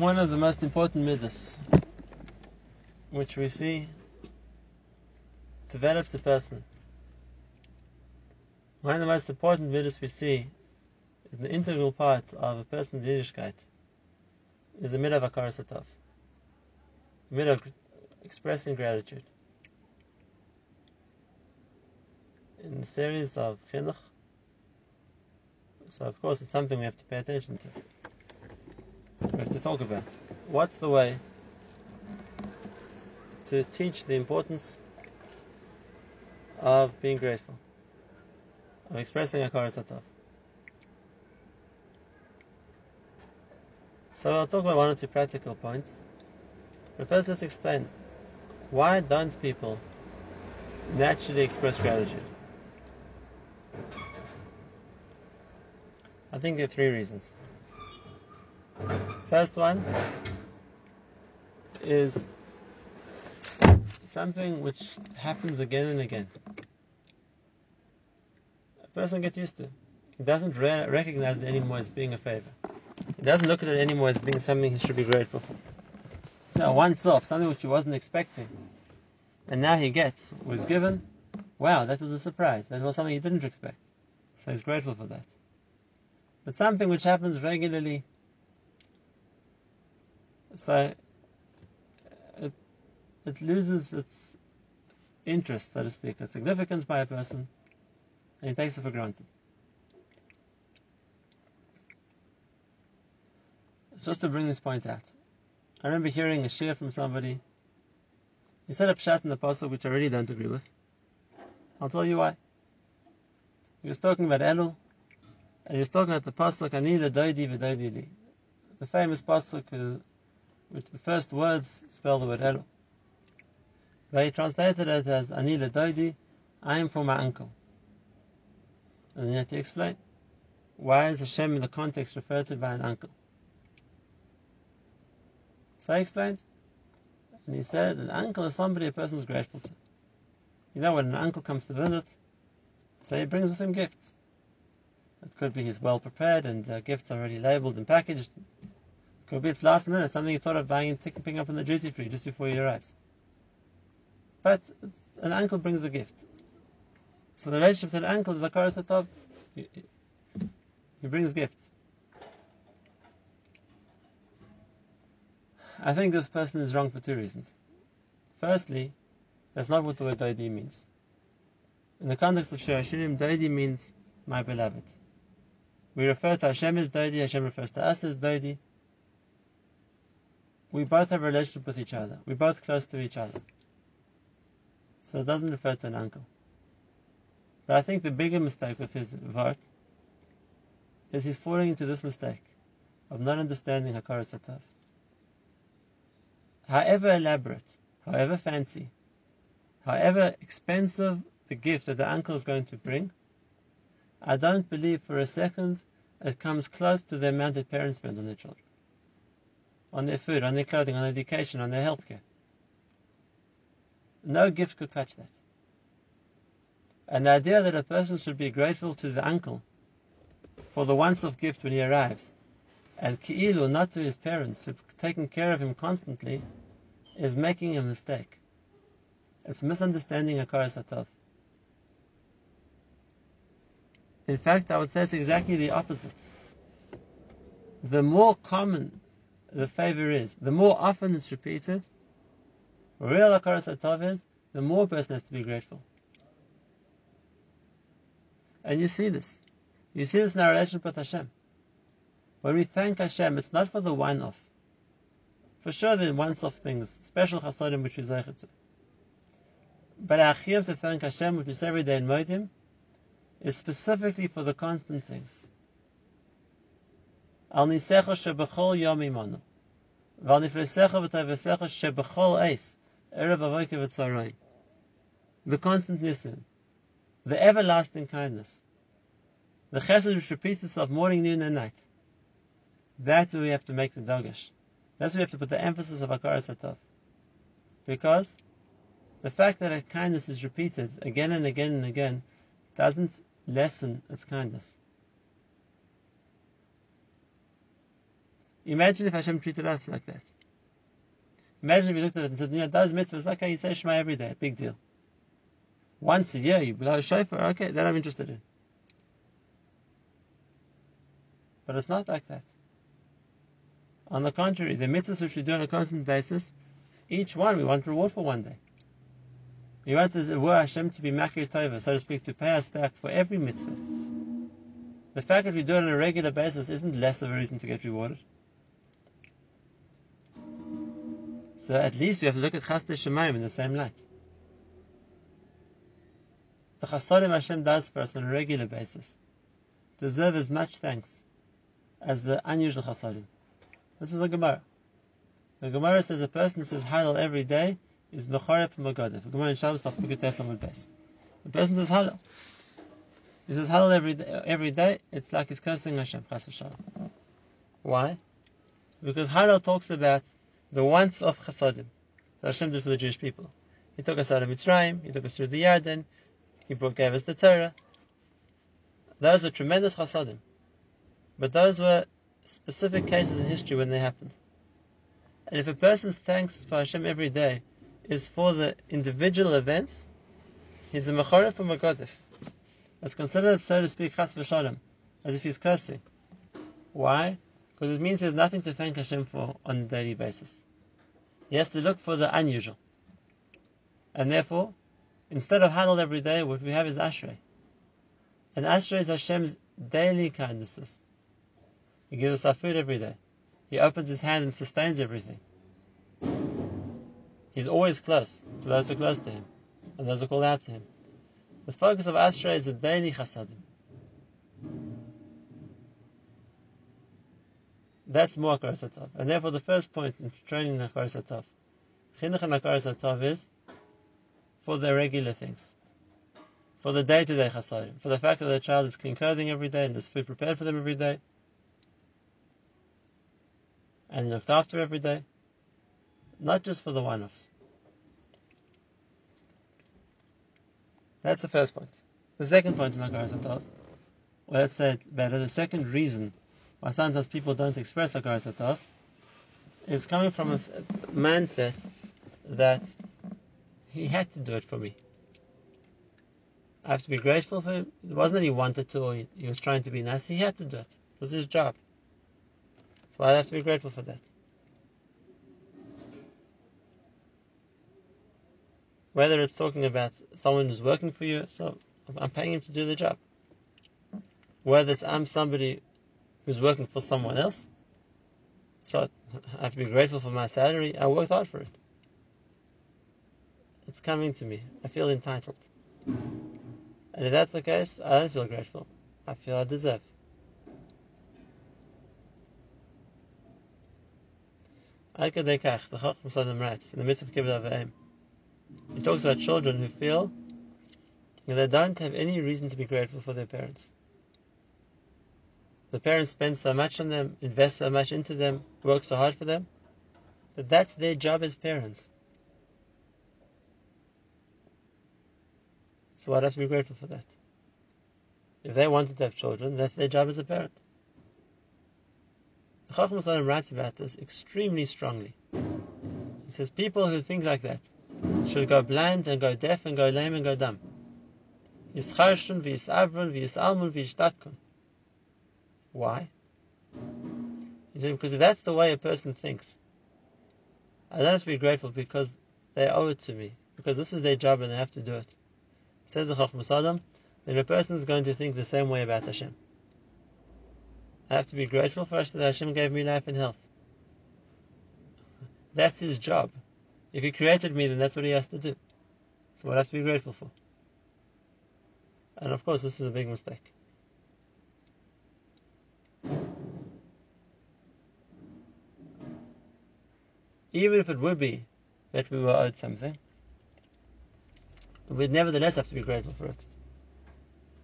one of the most important midas which we see develops a person. One of the most important midas we see is the integral part of a person's Yiddishkeit is the midah of Akaras Hatov. The of expressing gratitude. In the series of Chinuch, so of course it's something we have to pay attention to. Talk about. What's the way to teach the importance of being grateful, of expressing Akaras Hatov? So I'll talk about one or two practical points. But first let's explain why don't people naturally express gratitude? I think there are three reasons. First one is something which happens again and again. A person gets used to. He doesn't re- recognize it anymore as being a favor. He doesn't look at it anymore as being something he should be grateful for. Now, once off, something which he wasn't expecting, and now he gets, was given, wow, that was a surprise. That was something he didn't expect. So he's grateful for that. But something which happens regularly, so it, it loses its interest, so to speak, its significance by a person, and he takes it for granted. Just to bring this point out, I remember hearing a share from somebody. He said a pshat in the pasuk which I really don't agree with. I'll tell you why. He was talking about Elul, and he was talking about the pasuk Ani doidi v'doidi li, the famous pasuk uh, which the first words spell the word Elul. They translated it as Ani doidi, I am for my uncle. And then he had to explain why is Hashem in the context referred to by an uncle. So I explained. And he said, an uncle is somebody a person is grateful to. You know, when an uncle comes to visit, so he brings with him gifts. It could be he's well prepared and uh, gifts are already labelled and packaged. Could be it's last minute, something he thought of buying and picking up in the duty free just before he arrives. But an uncle brings a gift. So the relationship to an uncle is a Satov. He, he brings gifts. I think this person is wrong for two reasons. Firstly, that's not what the word Doidi means. In the context of Shir Hashirim, Doidi means my beloved. We refer to Hashem as Doidi, Hashem refers to us as Doidi. We both have a relationship with each other. We're both close to each other. So it doesn't refer to an uncle. But I think the bigger mistake with his Vart is he's falling into this mistake of not understanding Hakaras however elaborate, however fancy, however expensive the gift that the uncle is going to bring, I don't believe for a second it comes close to the amount that parents spend on their children. On their food, on their clothing, on their education, on their healthcare. No gift could touch that. And the idea that a person should be grateful to the uncle for the once off gift when he arrives, and ki'ilu not to his parents who've taken care of him constantly, is making a mistake. It's misunderstanding Hakaras Hatov. In fact, I would say it's exactly the opposite. The more common the favor is, the more often it's repeated, real Hakaras Hatov is, the more a person has to be grateful. And you see this. You see this in our relationship with Hashem. When we thank Hashem, it's not for the one-off. For sure, there are once-off things, special chasadim which we zeichet to. But our chiyuv to thank Hashem, which say every day in Modim, is specifically for the constant things. Al nisecha shebechol yom imanu. The constant nisim. The everlasting kindness. The chesed which repeats itself morning, noon, and night. That's where we have to make the dogash. That's where we have to put the emphasis of Hakaras Hatov. Because the fact that a kindness is repeated again and again and again doesn't lessen its kindness. Imagine if Hashem treated us like that. Imagine if we looked at it and said, know, those mitzvahs, okay, you say Shema every day, big deal. Once a year, you blow a shofar, okay, that I'm interested in. But it's not like that. On the contrary, the mitzvahs which we do on a constant basis, each one we want reward for one day. We want the word Hashem to be makir tova, so to speak, to pay us back for every mitzvah. The fact that we do it on a regular basis isn't less of a reason to get rewarded. So at least we have to look at Chasdei Shemayim in the same light. The Chasadim Hashem does for us on a regular basis deserve as much thanks as the unusual Chasadim. This is the Gemara. The Gemara says a person who says Hallel every day is Mecharef from Magodev. The Gemara in Shabbos Taf Pekut base. The person says Hallel. He says Hallel every day, every day, it's like he's cursing Hashem, Chas. Why? Because Hallel talks about the wants of Chasadim that Hashem did for the Jewish people. He took us out of Mitzrayim, He took us through the Yarden, He brought, gave us the Torah. Those were tremendous Chasadim. But those were specific cases in history when they happened. And if a person's thanks for Hashem every day is for the individual events, he's a mecharif from a godif. It's considered, so to speak, chas v'shalom, as if he's cursing. Why? Because it means there's nothing to thank Hashem for on a daily basis. He has to look for the unusual. And therefore, instead of hallel every day, what we have is ashrei. And ashrei is Hashem's daily kindnesses. He gives us our food every day. He opens his hand and sustains everything. He's always close to those who are close to him, and those who call out to him. The focus of Ashrei is the daily chasadim. That's more Akaras And therefore the first point in training the Akaras HaTov, Chinuch and Akaras HaTov is for the regular things. For the day-to-day chasadim. For the fact that the child is clean clothing every day and there's food prepared for them every day. And looked after every day. Not just for the one-offs. That's the first point. The second point in Akaras HaTov, well, let's say better, the second reason why sometimes people don't express Hakaras Hatov, is coming from a, a mindset that he had to do it for me. I have to be grateful for him. It wasn't that he wanted to or he, he was trying to be nice, he had to do it. It was his job. So I have to be grateful for that. Whether it's talking about someone who's working for you, so I'm paying him to do the job. Whether it's I'm somebody who's working for someone else. So I have to be grateful for my salary. I worked hard for it. It's coming to me. I feel entitled. And if that's the case, I don't feel grateful. I feel I deserve. The in the midst of Kibbutz he talks about children who feel that they don't have any reason to be grateful for their parents. The parents spend so much on them, invest so much into them, work so hard for them, but that's their job as parents. So I'd have to be grateful for that. If they wanted to have children, that's their job as a parent. Chacham Salam writes about this extremely strongly. He says people who think like that should go blind and go deaf and go lame and go dumb. Why? He said, because that's the way a person thinks. I don't have to be grateful because they owe it to me, because this is their job and they have to do it. Says the Chacham Sadam, then a person is going to think the same way about Hashem. I have to be grateful for Hashem that Hashem gave me life and health. That's his job. If he created me, then that's what he has to do. So I have to be grateful for. And of course, this is a big mistake. Even if it would be that we were owed something, we would nevertheless have to be grateful for it.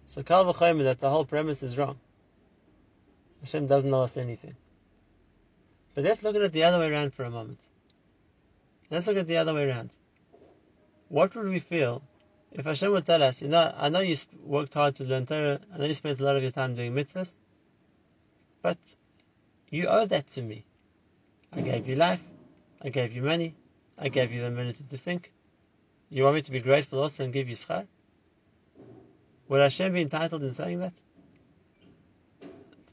So Kal v'chomer that the whole premise is wrong. Hashem doesn't owe us anything. But let's look at it the other way around for a moment. Let's look at the other way around. What would we feel if Hashem would tell us, you know, I know you worked hard to learn Torah, I know you spent a lot of your time doing mitzvahs, but you owe that to me. I gave you life. I gave you money. I gave you the ability to think. You want me to be grateful also and give you schar? Would Hashem be entitled in saying that?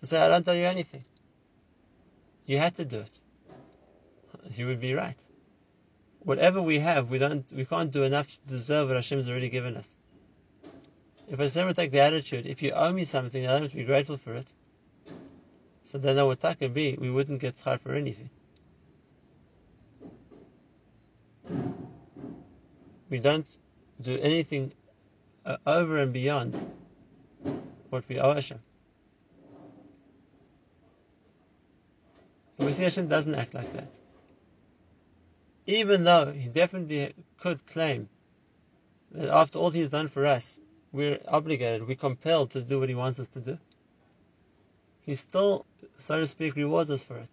To say, I don't tell you anything. You had to do it. He would be right. Whatever we have, we don't, we can't do enough to deserve what Hashem has already given us. If Hashem would take the attitude, if you owe me something, I don't have to be grateful for it. So then that would be, we wouldn't get schar for anything. We don't do anything uh, over and beyond what we owe Hashem. we see Hashem doesn't act like that. Even though he definitely could claim that after all he's done for us, we're obligated, we're compelled to do what he wants us to do. He still, so to speak, rewards us for it.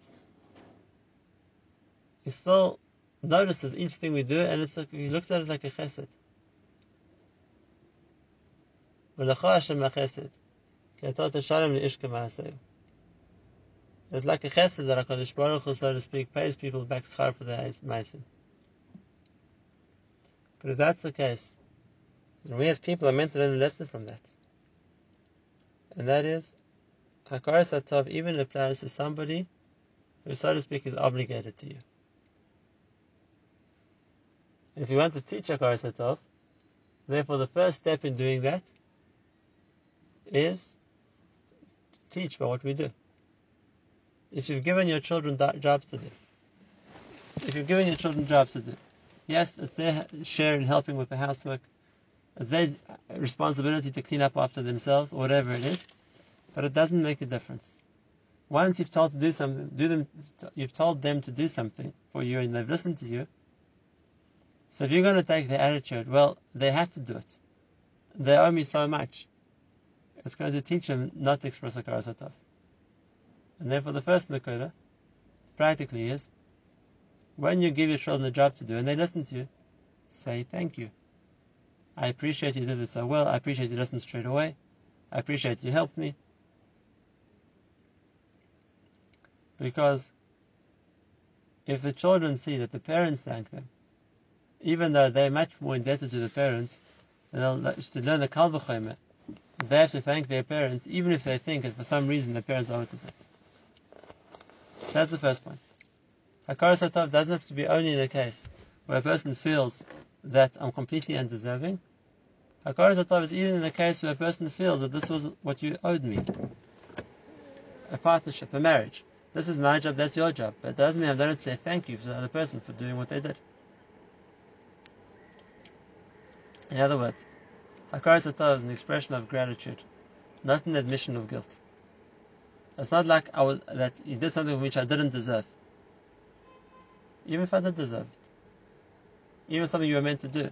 He still notices each thing we do, and like, he looks at it like a chesed. It's like a chesed that HaKadosh Baruch Hu, so to speak, pays people back schar for their meisim. But if that's the case, then we as people are meant to learn a lesson from that. And that is, Hakaras Hatov even applies to somebody who, so to speak, is obligated to you. And if you want to teach Hakaras Hatov, therefore the first step in doing that is to teach by what we do if you've given your children jobs to do, if you've given your children jobs to do, yes, it's their share in helping with the housework, it's their responsibility to clean up after themselves, or whatever it is, but it doesn't make a difference. Once you've told to do something, do them, you've told them to do something for you, and they've listened to you. So if you're going to take the attitude, well, they have to do it. They owe me so much. It's going to teach them not to express a karasatov. And therefore, the first nakoda practically is when you give your children a job to do and they listen to you, say thank you. I appreciate you did it so well. I appreciate you listened straight away. I appreciate you helped me. Because if the children see that the parents thank them, even though they're much more indebted to the parents, to learn the kalvachomer, they have to thank their parents, even if they think that for some reason the parents owe it to them. That's the first point. Hakaras Hatov doesn't have to be only in a case where a person feels that I'm completely undeserving. Hakaras Hatov is even in a case where a person feels that this was what you owed me. A partnership, a marriage. This is my job, that's your job. But it doesn't mean I don't say thank you to the other person for doing what they did. In other words, Hakaras Hatov is an expression of gratitude, not an admission of guilt. It's not like I was that you did something which I didn't deserve. Even if I did deserve it. Even something you were meant to do.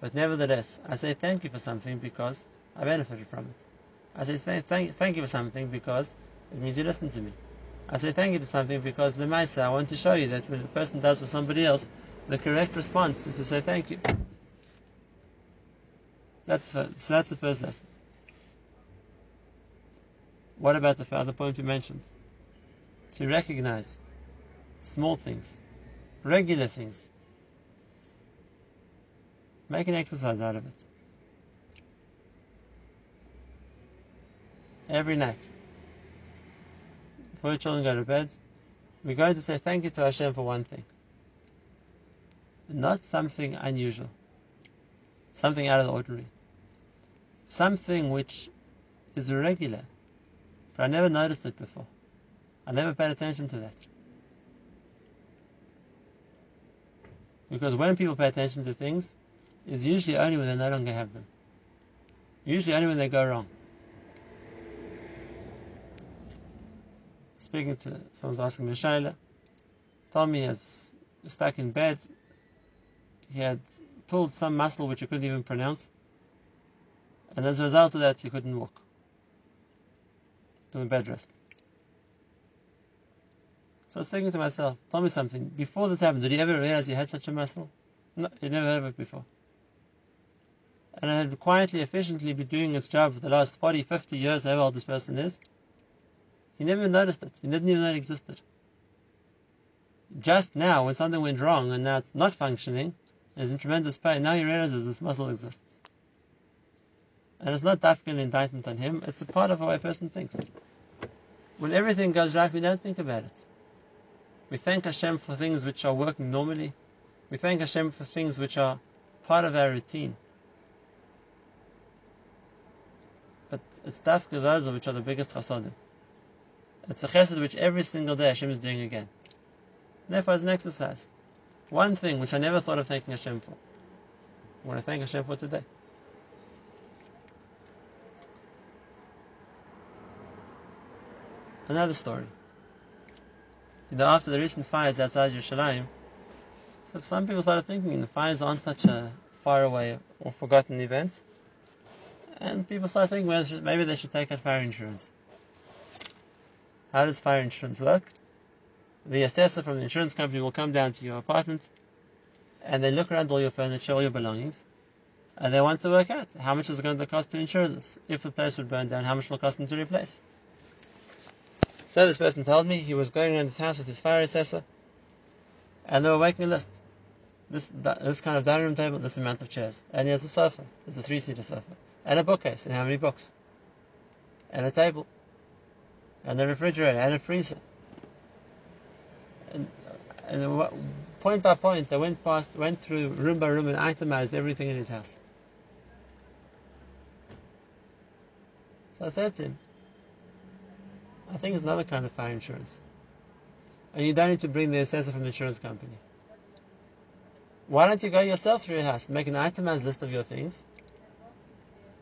But nevertheless, I say thank you for something because I benefited from it. I say thank, thank, thank you for something because it means you listened to me. I say thank you to something because Lemaisa, I want to show you that when a person does for somebody else, the correct response is to say thank you. That's so that's the first lesson. What about the other point we mentioned? To recognize small things, regular things. Make an exercise out of it. Every night. Before children go to bed, we're going to say thank you to Hashem for one thing. Not something unusual. Something out of the ordinary. Something which is regular but I never noticed it before. I never paid attention to that. Because when people pay attention to things, it's usually only when they no longer have them. Usually only when they go wrong. Speaking to someone's asking me Shaila, told me he was stuck in bed. He had pulled some muscle which he couldn't even pronounce. And as a result of that, he couldn't walk doing bed rest. So I was thinking to myself, tell me something. Before this happened, did you ever realize you had such a muscle? No, you never heard of it before. And it had quietly, efficiently been doing its job for the last 40, 50 years, however old this person is. He never even noticed it. He didn't even know it existed. just now when something went wrong and now it's not functioning, is in tremendous pain, now he realizes this muscle exists. And it's not dafka an indictment on him, it's a part of how a person thinks. When everything goes right, we don't think about it. We thank Hashem for things which are working normally. We thank Hashem for things which are part of our routine. But it's dafka those which are the biggest chasadim. It's a chesed which every single day Hashem is doing again. Therefore, it's an exercise. One thing which I never thought of thanking Hashem for. I want to thank Hashem for today. Another story. You know, after the recent fires outside Yerushalayim, so some people started thinking the fires aren't such a far away or forgotten event, and people started thinking well, maybe they should take out fire insurance. How does fire insurance work? The assessor from the insurance company will come down to your apartment, and they look around all your furniture, all your belongings, and they want to work out how much is it going to cost to insure this. If the place would burn down, how much will it cost them to replace? So this person told me he was going around his house with his fire assessor, and they were making a list. This this kind of dining room table, this amount of chairs, and he has a sofa. There's a three-seater sofa, and a bookcase, and how many books, and a table, and a refrigerator, and a freezer. And, and point by point, they went past, went through room by room, and itemized everything in his house. So I said to him, I think it's another kind of fire insurance. And you don't need to bring the assessor from the insurance company. Why don't you go yourself through your house, make an itemized list of your things,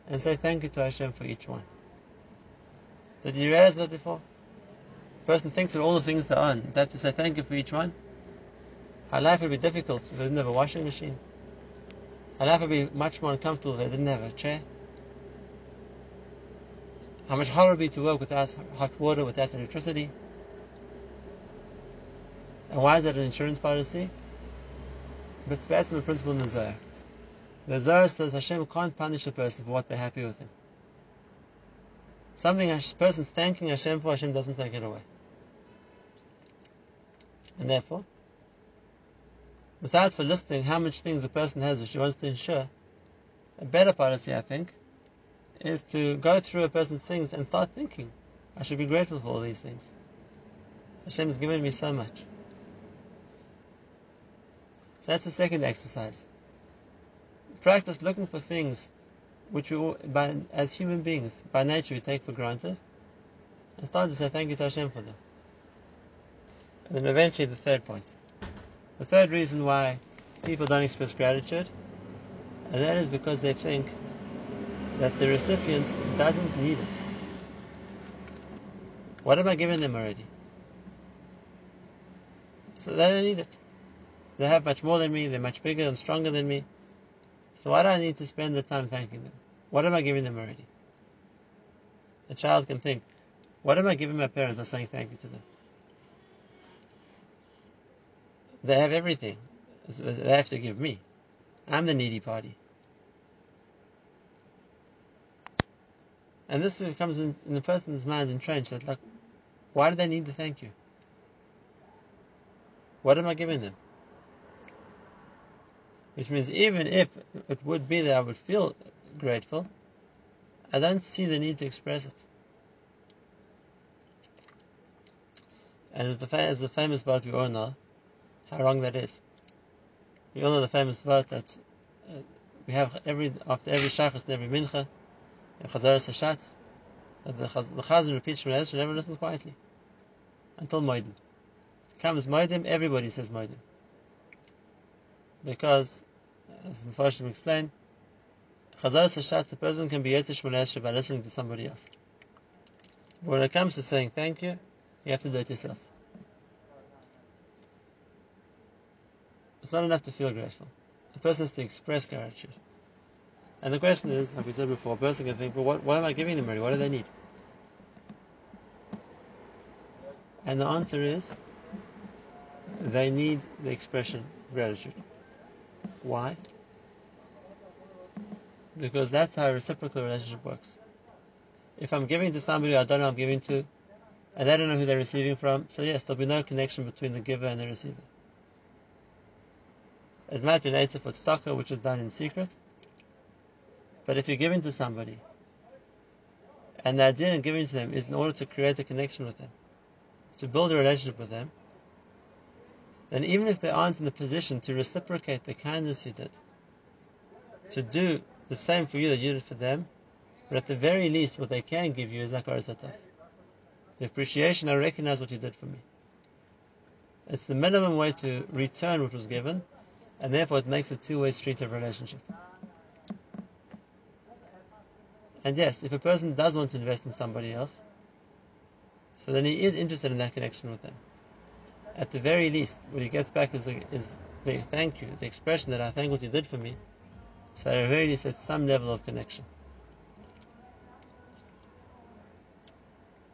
and say thank you to Hashem for each one? Did you realize that before? The person thinks of all the things they own. They have to say thank you for each one. Our life would be difficult if they didn't have a washing machine. Our life would be much more uncomfortable if they didn't have a chair. How much harder it be to work without hot water, without electricity. And why is that an insurance policy? But it's based on the principle in the Zohar. The Zohar says Hashem can't punish a person for what they're happy with him. Something a person's thanking Hashem for, Hashem doesn't take it away. And therefore, besides for listing how much things a person has which he wants to insure, a better policy, I think, is to go through a person's things and start thinking, I should be grateful for all these things. Hashem has given me so much. So that's the second exercise. Practice looking for things which we, by, as human beings, by nature, we take for granted, and start to say thank you to Hashem for them. And then eventually the third point. The third reason why people don't express gratitude, and that is because they think that the recipient doesn't need it. What am I giving them already? So they don't need it. They have much more than me, they're much bigger and stronger than me. So why do I need to spend the time thanking them? What am I giving them already? A child can think, what am I giving my parents by saying thank you to them? They have everything. They have to give me. I'm the needy party. And this comes in, in the person's mind entrenched that, like, why do they need to thank you? What am I giving them? Which means even if it would be that I would feel grateful, I don't see the need to express it. And the, as the famous vote we all know, how wrong that is. We all know the famous vote that uh, we have every after every shachas and every mincha, Chazaras Hashatz, the, the Chazan repeats Shemona Esrei, never listens quietly. Until Modim. Comes Modim, everybody says Modim. Because, as Mepharshim explained, Chazaras Hashatz, a person can be Yetish Shemona Esrei by listening to somebody else. But when it comes to saying thank you, you have to do it yourself. It's not enough to feel grateful. A person has to express gratitude. And the question is, like we said before, a person can think, well, what, what am I giving them already? What do they need? And the answer is, they need the expression gratitude. Why? Because that's how a reciprocal relationship works. If I'm giving to somebody I don't know I'm giving to, and they don't know who they're receiving from, so yes, there'll be no connection between the giver and the receiver. It might be an for tzedakah, which is done in secret, but if you're giving to somebody, and the idea in giving to them is in order to create a connection with them, to build a relationship with them, then even if they aren't in the position to reciprocate the kindness you did, to do the same for you that you did for them, but at the very least, what they can give you is hakaras hatov. The appreciation, I recognize what you did for me. It's the minimum way to return what was given, and therefore it makes a two-way street of relationship. And yes, if a person does want to invest in somebody else, so then he is interested in that connection with them. At the very least, what he gets back is, is the thank you, the expression that I thank what you did for me. So at the very least, it's some level of connection.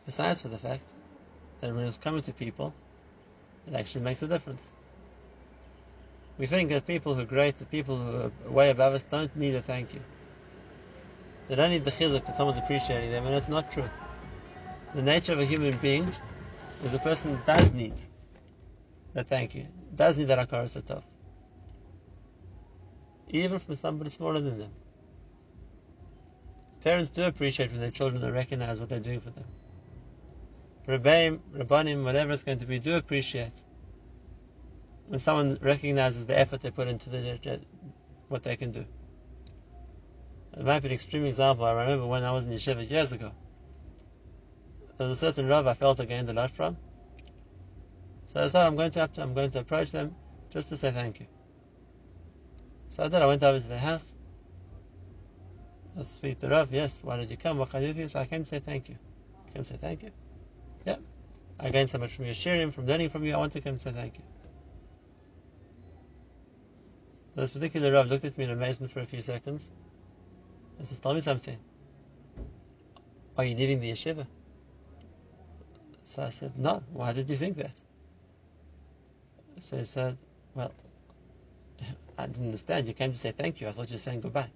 Besides for the fact that when it's coming to people, it actually makes a difference. We think that people who are great, the people who are way above us, don't need a thank you. They don't need the chizuk that someone's appreciating them, and it's not true. The nature of a human being is a person does need that thank you, does need that hakaras hatov, even from somebody smaller than them. Parents do appreciate when their children recognize what they're doing for them. Rebbeim, Rabbanim, whatever it's going to be, do appreciate when someone recognizes the effort they put into the, what they can do. It might be an extreme example. I remember when I was in yeshiva years ago. There was a certain Rav I felt I gained a lot from. So I said, I'm going to to, I'm going to approach them just to say thank you. So I did. I went over to their house. I speak to the Rav. Yes. Why did you come? What can I do for you? So I came to say thank you. I came to say thank you. Yeah. I gained so much from your sharing, from learning from you. I want to come and say thank you. This particular Rav looked at me in amazement for a few seconds. He says, Tell me something. Are you leaving the yeshiva? So I said, No. Why did you think that? So he said, Well, I didn't understand. You came to say thank you. I thought you were saying goodbye.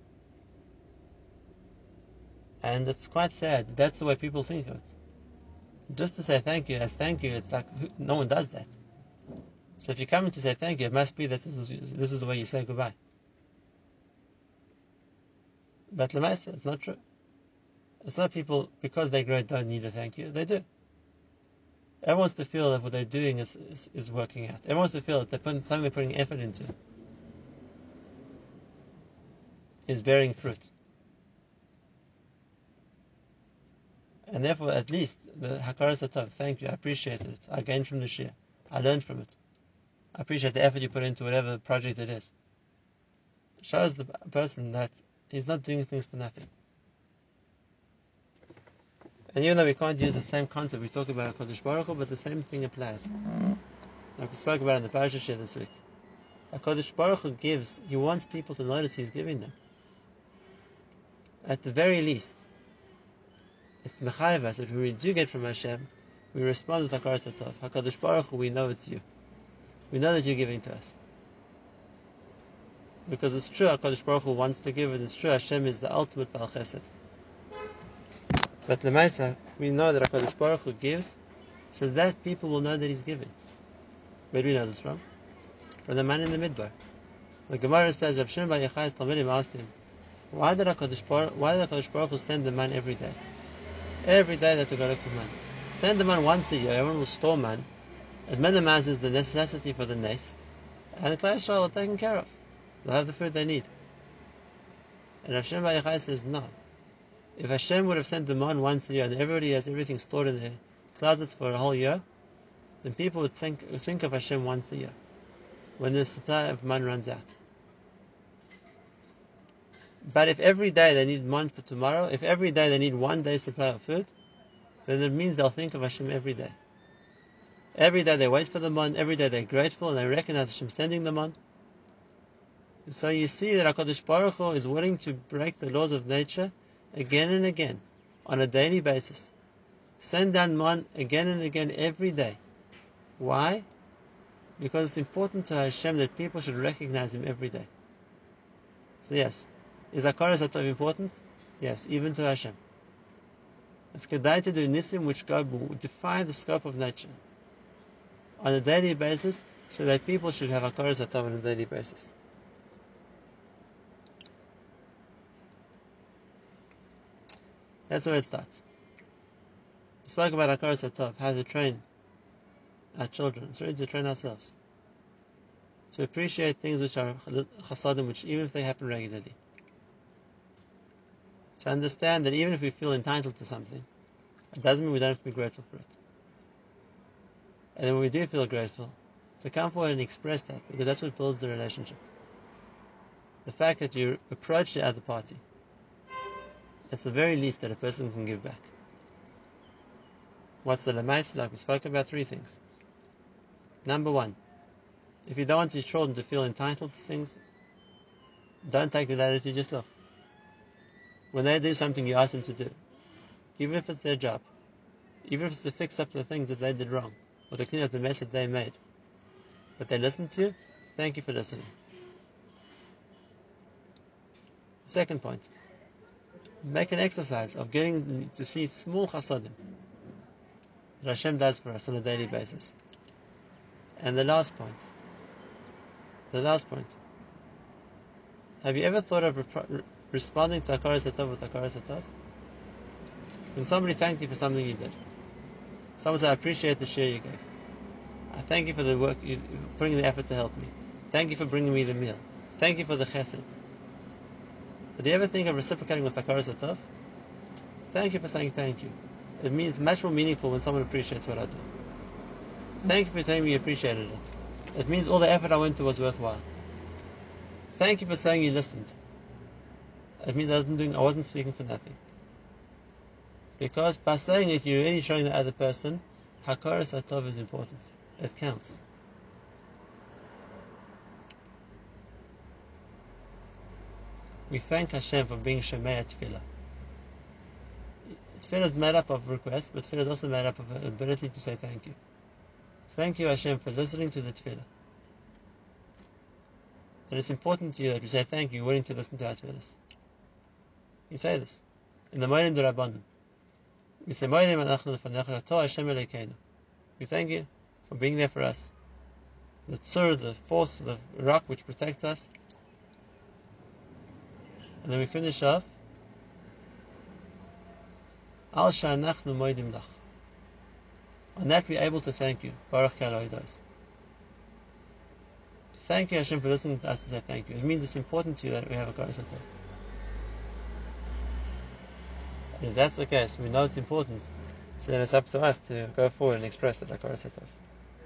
And it's quite sad. That's the way people think of it just to say thank you as thank you, it's like no one does that. So if you're coming to say thank you, it must be that this is, this is the way you say goodbye. But Lemaisa, it's not true. Some people, because they grow, don't need a thank you. They do. Everyone wants to feel that what they're doing is, is, is working out. Everyone wants to feel that they're putting, something they're putting effort into is bearing fruit. And therefore, at least the hakaras hatov, thank you, I appreciate it. I gained from the shir. I learned from it. I appreciate the effort you put into whatever project it is. Shows the person that he's not doing things for nothing. And even though we can't use the same concept, we talk about Kodesh Baruch Hu, but the same thing applies. Like we spoke about in the Parashah this week. HaKadosh Baruch Hu gives, he wants people to notice he's giving them. At the very least, it's mechayev us. If we do get from Hashem, we respond with hakaras. Hakadosh Baruch Hu, we know it's you. We know that you're giving to us. Because it's true, Hakadosh Baruch Hu wants to give it. It's true, Hashem is the ultimate Baal Chesed. But the Lemaisa, we know that Hakadosh Baruch Hu gives, so that people will know that He's giving. Where do we know this from? From the man in the midbar. The Gemara says, Rav Shimon Bar Yochai's Talmidim asked him, why did Hakadosh Baruch, why did Hakadosh Baruch Hu send the man every day? Every day they to go to man. Send the man once a year, everyone will store man. It minimizes the necessity for the nest, and the Klal Yisrael are taken care of. They'll have the food they need. And Hashem Yochai says, no. If Hashem would have sent the man once a year and everybody has everything stored in their closets for a whole year, then people would think, think of Hashem once a year when the supply of man runs out. But if every day they need one for tomorrow, if every day they need one day's supply of food, then it means they'll think of Hashem every day. Every day they wait for the man, every day they're grateful and they recognize Hashem sending them on. So you see that HaKadosh Baruch Hu is willing to break the laws of nature again and again on a daily basis. Send down man again and again every day. Why? Because it's important to Hashem that people should recognize Him every day. So yes, is Hakaras Hatov important? Yes, even to Hashem. It's kedai to do nisim which go define the scope of nature on a daily basis, so that people should have hakaras hatov on a daily basis. That's where it starts. We spoke about hakaras hatov, how to train our children. It's ready to train ourselves to appreciate things which are chasadim, which even if they happen regularly to understand that even if we feel entitled to something, it doesn't mean we don't have to be grateful for it. And then when we do feel grateful, to come forward and express that, because that's what builds the relationship. The fact that you approach the other party, it's the very least that a person can give back. What's the lemais like? We spoke about three things. Number one, if you don't want your children to feel entitled to things, don't take that attitude yourself. When they do something you ask them to do, even if it's their job, even if it's to fix up the things that they did wrong, or to clean up the mess that they made, but they listen to you, thank you for listening. Second point, make an exercise of getting to see small chasadim that Hashem does for us on a daily basis. And the last point, the last point, have you ever thought of responding to Hakaras Hatov with Hakaras Hatov. When somebody thanked you for something you did, someone said, I appreciate the share you gave. I thank you for the work, you putting in the effort to help me. Thank you for bringing me the meal. Thank you for the chesed. Did you ever think of reciprocating with Hakaras Hatov? Thank you for saying thank you. It means much more meaningful when someone appreciates what I do. Thank you for telling me you appreciated it. It means all the effort I went to was worthwhile. Thank you for saying you listened. It means I wasn't doing, I wasn't speaking for nothing. Because by saying it, you're really showing the other person Hakaras Hatov is important. It counts. We thank Hashem for being Shomea Tefillah. Tefillah is made up of requests, but Tefillah is also made up of an ability to say thank you. Thank you, Hashem, for listening to the Tefillah. And it's important to you that we say thank you, willing to listen to our Tefillahs. You say this in the Modim Rabbanim. We say Modim Anachnu Lefanecha Hashem Elokeinu. We thank you for being there for us. The tzur, the force, the rock which protects us. And then we finish off. Al Shanachnu Modim Lach. On that we're able to thank you. Baruch Kaloidos. Thank you Hashem for listening to us to say thank you. It means it's important to you that we have a Karas if that's the case, we know it's important, so then it's up to us to go forward and express like Hakaras Hatov.